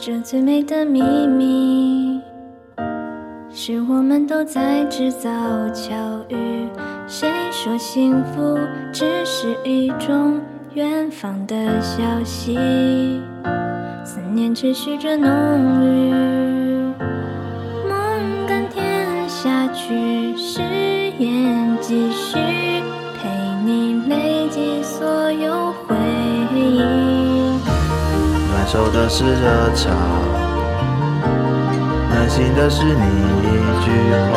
这最美的秘密，是我们都在制造巧遇。谁说幸福只是一种远方的消息？思念持续着浓郁，梦甘甜下去，誓言继续，陪你累积所有回。暖手的是热茶，暖心的是你一句话，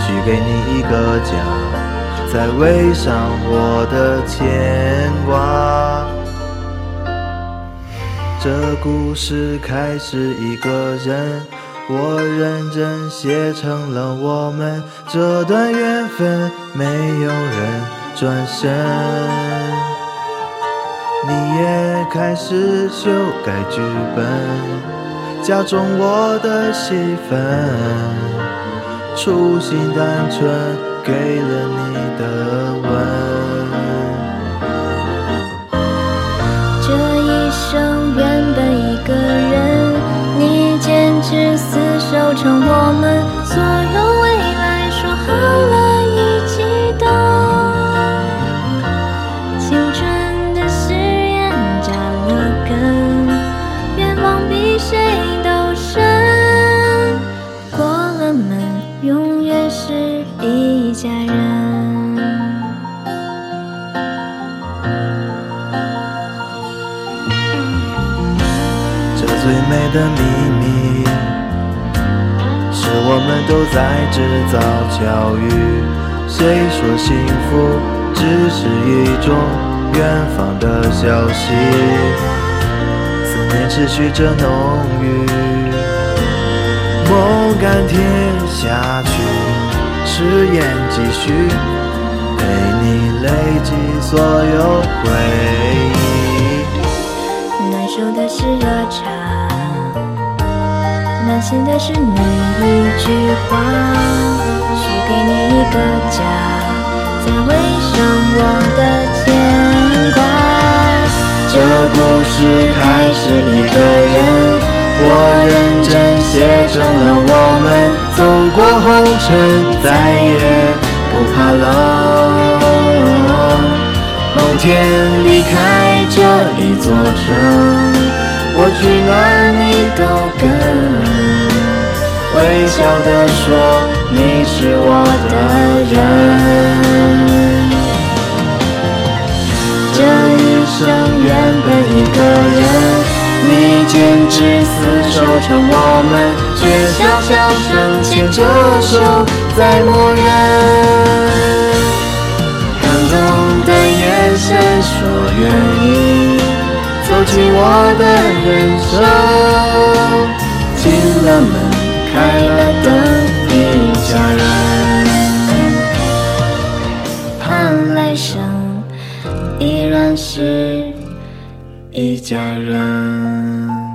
许给你一个家，再围上我的牵挂。这故事开始一个人，我认真写成了我们这段缘分，没有人转身。你也开始修改剧本，加重我的戏份。初心单纯，给了你的吻。美的秘密，是我们都在制造巧遇。谁说幸福只是一种远方的消息？思念持续着浓郁，梦甘甜下去，誓言继续，陪你累积所有回忆。的是你一句话，许给你一个家，再围上我的牵挂。这故事开始一个人，我认真写成了我们走过红尘，再也不怕冷。某天离开这一座城，我去哪儿你都跟。微笑地说你是我的人。这一生原本一个人，你坚持厮守成我们，却小小声牵着手在默认。感动的眼神说愿意走进我的人生，门，开了灯，一家人，盼来生依然是一家人。